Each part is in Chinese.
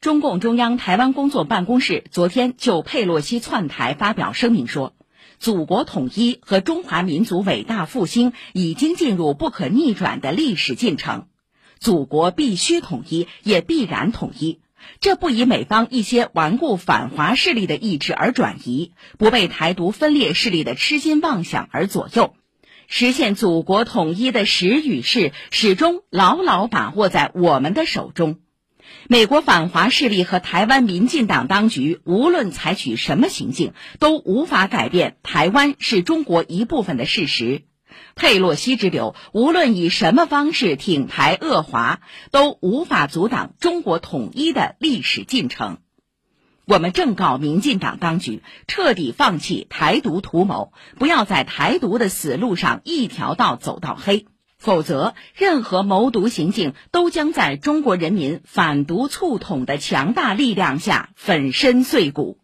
中共中央台湾工作办公室昨天就佩洛西窜台发表声明说，祖国统一和中华民族伟大复兴已经进入不可逆转的历史进程，祖国必须统一，也必然统一。这不以美方一些顽固反华势力的意志而转移，不被台独分裂势力的痴心妄想而左右，实现祖国统一的时与势始终牢牢把握在我们的手中。美国反华势力和台湾民进党当局无论采取什么行径，都无法改变台湾是中国一部分的事实。佩洛西之流无论以什么方式挺台恶华，都无法阻挡中国统一的历史进程。我们正告民进党当局，彻底放弃台独图谋，不要在台独的死路上一条道走到黑。否则，任何谋独行径都将在中国人民反独促统的强大力量下粉身碎骨。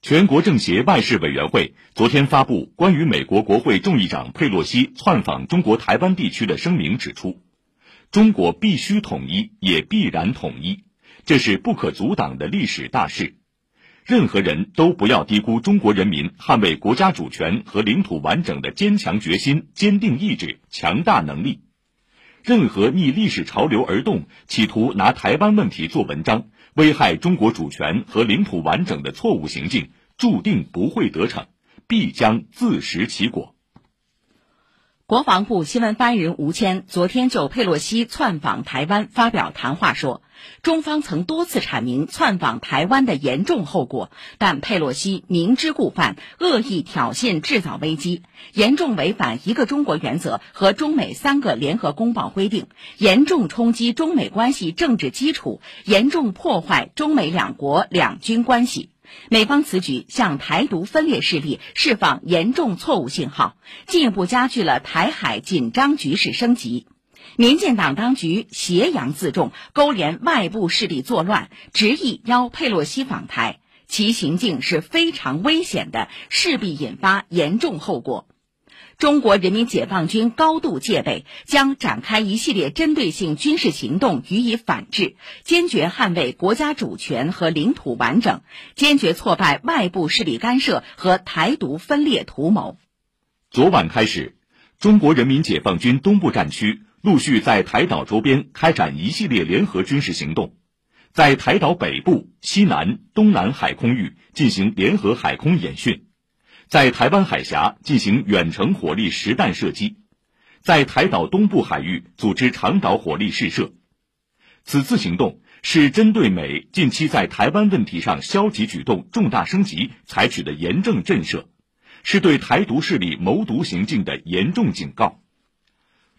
全国政协外事委员会昨天发布关于美国国会众议长佩洛西窜访中国台湾地区的声明，指出，中国必须统一，也必然统一，这是不可阻挡的历史大势。任何人都不要低估中国人民捍卫国家主权和领土完整的坚强决心、坚定意志、强大能力。任何逆历史潮流而动、企图拿台湾问题做文章、危害中国主权和领土完整的错误行径，注定不会得逞，必将自食其果。国防部新闻发言人吴谦昨天就佩洛西窜访台湾发表谈话说，中方曾多次阐明窜访台湾的严重后果，但佩洛西明知故犯，恶意挑衅制造危机，严重违反一个中国原则和中美三个联合公报规定，严重冲击中美关系政治基础，严重破坏中美两国两军关系。美方此举向台独分裂势力释放严重错误信号，进一步加剧了台海紧张局势升级。民进党当局挟洋自重，勾连外部势力作乱，执意邀佩洛西访台，其行径是非常危险的，势必引发严重后果。中国人民解放军高度戒备，将展开一系列针对性军事行动予以反制，坚决捍卫国家主权和领土完整，坚决挫败外部势力干涉和台独分裂图谋。昨晚开始，中国人民解放军东部战区陆续在台岛周边开展一系列联合军事行动，在台岛北部、西南、东南海空域进行联合海空演训。在台湾海峡进行远程火力实弹射击，在台岛东部海域组织长岛火力试射。此次行动是针对美近期在台湾问题上消极举动重大升级采取的严正震慑，是对台独势力谋独行径的严重警告。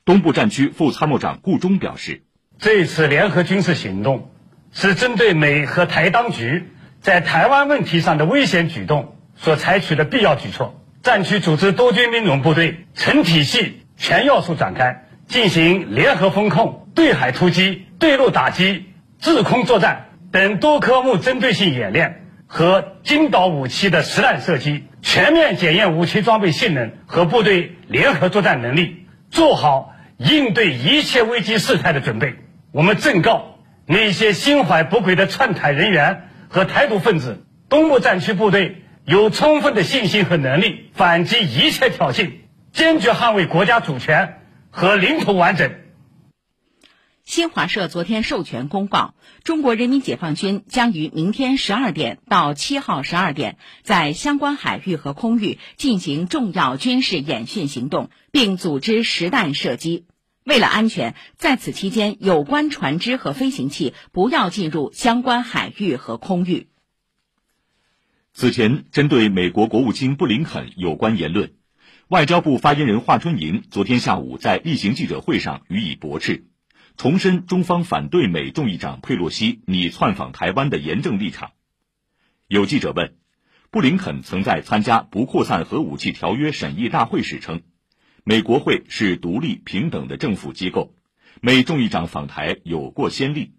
东部战区副参谋长顾忠表示，这次联合军事行动是针对美和台当局在台湾问题上的危险举动。所采取的必要举措，战区组织多军兵种部队，成体系、全要素展开，进行联合风控、对海突击、对陆打击、制空作战等多科目针对性演练和精导武器的实弹射击，全面检验武器装备性能和部队联合作战能力，做好应对一切危机事态的准备。我们正告那些心怀不轨的窜台人员和台独分子，东部战区部队。有充分的信心和能力反击一切挑衅，坚决捍卫国家主权和领土完整。新华社昨天授权公告，中国人民解放军将于明天十二点到七号十二点，在相关海域和空域进行重要军事演训行动，并组织实弹射击。为了安全，在此期间，有关船只和飞行器不要进入相关海域和空域。此前，针对美国国务卿布林肯有关言论，外交部发言人华春莹昨天下午在例行记者会上予以驳斥，重申中方反对美众议长佩洛西拟窜访台湾的严正立场。有记者问，布林肯曾在参加不扩散核武器条约审议大会时称，美国会是独立平等的政府机构，美众议长访台有过先例。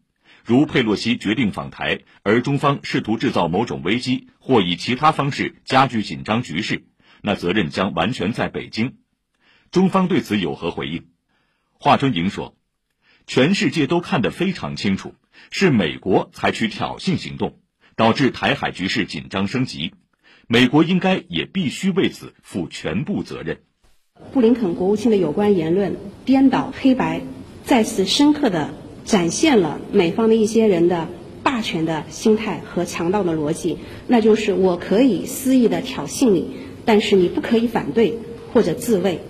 如佩洛西决定访台，而中方试图制造某种危机，或以其他方式加剧紧张局势，那责任将完全在北京。中方对此有何回应？华春莹说：“全世界都看得非常清楚，是美国采取挑衅行动，导致台海局势紧张升级，美国应该也必须为此负全部责任。布林肯国务卿的有关言论颠倒黑白，再次深刻的展现了美方的一些人的霸权的心态和强盗的逻辑，那就是我可以肆意的挑衅你，但是你不可以反对或者自卫。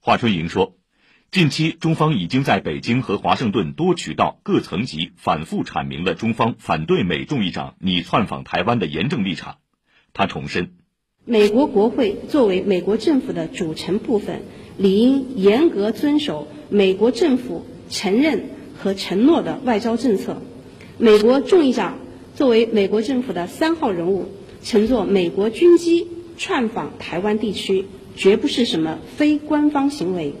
华春莹说，近期中方已经在北京和华盛顿多渠道、各层级反复阐明了中方反对美众议长拟窜访台湾的严正立场。他重申。美国国会作为美国政府的组成部分，理应严格遵守美国政府承认和承诺的外交政策。美国众议长作为美国政府的三号人物，乘坐美国军机窜访台湾地区，绝不是什么非官方行为。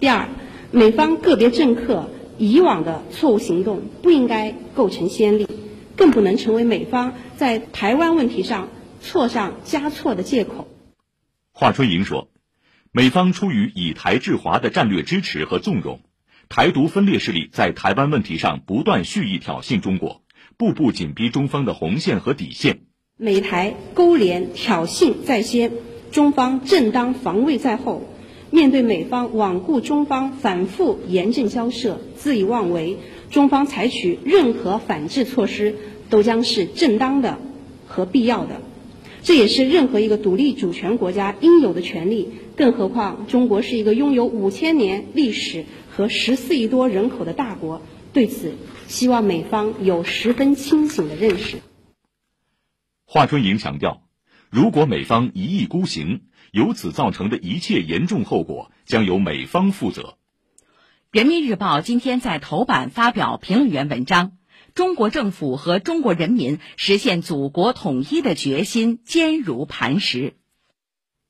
第二，美方个别政客以往的错误行动不应该构成先例，更不能成为美方在台湾问题上。错上加错的借口。华春莹说，美方出于以台制华的战略支持和纵容，台独分裂势力在台湾问题上不断蓄意挑衅中国，步步紧逼中方的红线和底线。美台勾连挑衅在先，中方正当防卫在后。面对美方罔顾中方反复严正交涉、恣意妄为，中方采取任何反制措施都将是正当的和必要的。这也是任何一个独立主权国家应有的权利，更何况中国是一个拥有五千年历史和十四亿多人口的大国。对此，希望美方有十分清醒的认识。华春莹强调，如果美方一意孤行，由此造成的一切严重后果将由美方负责。人民日报今天在头版发表评论员文章。中国政府和中国人民实现祖国统一的决心坚如磐石。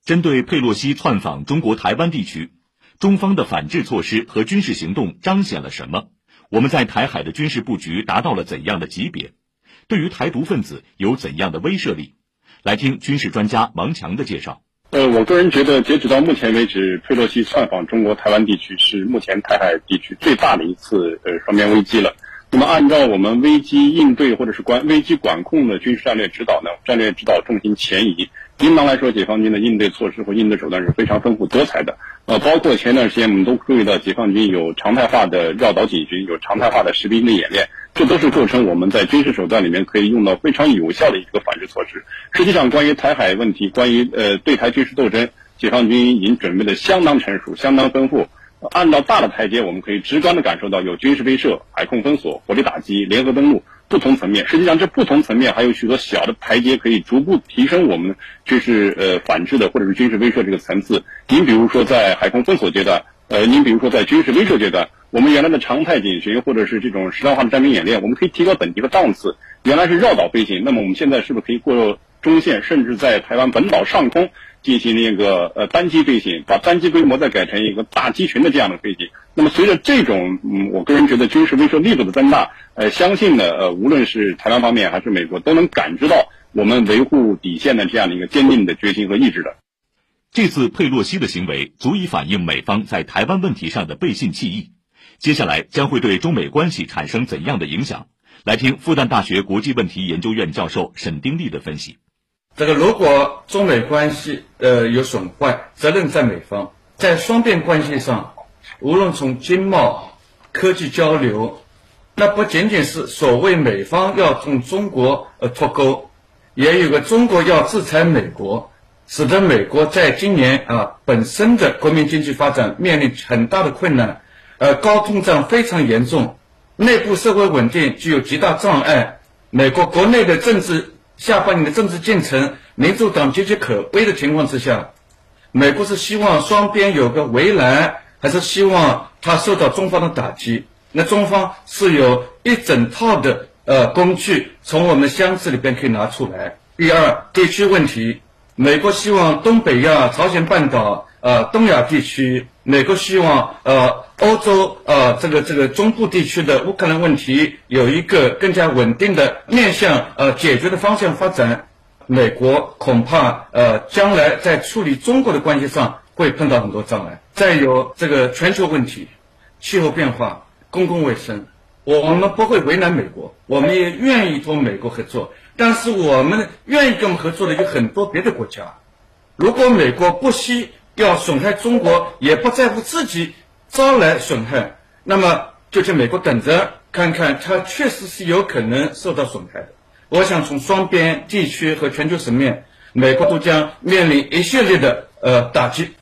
针对佩洛西窜访中国台湾地区，中方的反制措施和军事行动彰显了什么？我们在台海的军事布局达到了怎样的级别？对于台独分子有怎样的威慑力？来听军事专家王强的介绍。呃，我个人觉得，截止到目前为止，佩洛西窜访中国台湾地区是目前台海地区最大的一次呃双边危机了。那么，按照我们危机应对或者是管危机管控的军事战略指导呢，战略指导重心前移。应当来说，解放军的应对措施和应对手段是非常丰富多彩的。呃，包括前段时间我们都注意到，解放军有常态化的绕岛警巡，有常态化的实兵的演练，这都是构成我们在军事手段里面可以用到非常有效的一个反制措施。实际上，关于台海问题，关于呃对台军事斗争，解放军已经准备的相当成熟，相当丰富。按照大的台阶，我们可以直观的感受到有军事威慑、海空封锁、火力打击、联合登陆不同层面。实际上，这不同层面还有许多小的台阶，可以逐步提升我们军事呃反制的或者是军事威慑这个层次。您比如说在海空封锁阶段，呃，您比如说在军事威慑阶段，我们原来的常态警巡或者是这种实战化的战兵演练，我们可以提高等级和档次。原来是绕岛飞行，那么我们现在是不是可以过中线，甚至在台湾本岛上空？进行那个呃单机飞行，把单机规模再改成一个大机群的这样的飞行。那么随着这种，嗯，我个人觉得军事威慑力度的增大，呃，相信呢，呃，无论是台湾方面还是美国，都能感知到我们维护底线的这样的一个坚定的决心和意志的。这次佩洛西的行为足以反映美方在台湾问题上的背信弃义。接下来将会对中美关系产生怎样的影响？来听复旦大学国际问题研究院教授沈丁立的分析。这个如果中美关系呃有损坏，责任在美方。在双边关系上，无论从经贸、科技交流，那不仅仅是所谓美方要同中国呃脱钩，也有个中国要制裁美国，使得美国在今年啊本身的国民经济发展面临很大的困难，呃高通胀非常严重，内部社会稳定具有极大障碍，美国国内的政治。下半年的政治进程，民主党岌岌可危的情况之下，美国是希望双边有个围栏，还是希望它受到中方的打击？那中方是有一整套的呃工具，从我们箱子里边可以拿出来。第二，地区问题，美国希望东北亚、朝鲜半岛、呃东亚地区，美国希望呃。欧洲呃，这个这个中部地区的乌克兰问题有一个更加稳定的面向呃解决的方向发展，美国恐怕呃将来在处理中国的关系上会碰到很多障碍。再有这个全球问题，气候变化，公共卫生。我们不会为难美国，我们也愿意同美国合作。但是我们愿意跟我们合作的有很多别的国家。如果美国不惜要损害中国，也不在乎自己招来损害，那么就去美国等着看看，它确实是有可能受到损害的。我想从双边、地区和全球层面，美国都将面临一系列的呃打击。